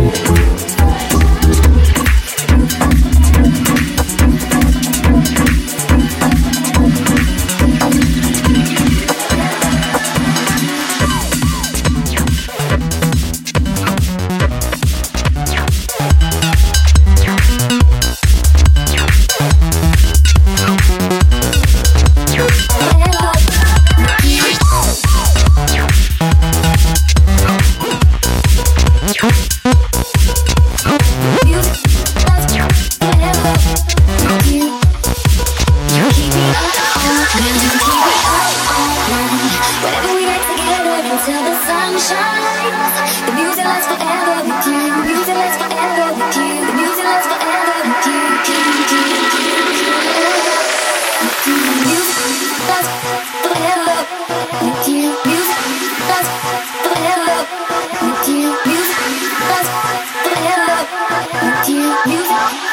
Música until the sun shines. The music lasts forever with you. The music lasts forever with you. The music lasts forever with you. The music with you. Forever with you. Music lasts forever with you. Music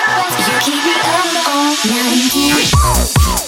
lasts. You keep me up all night.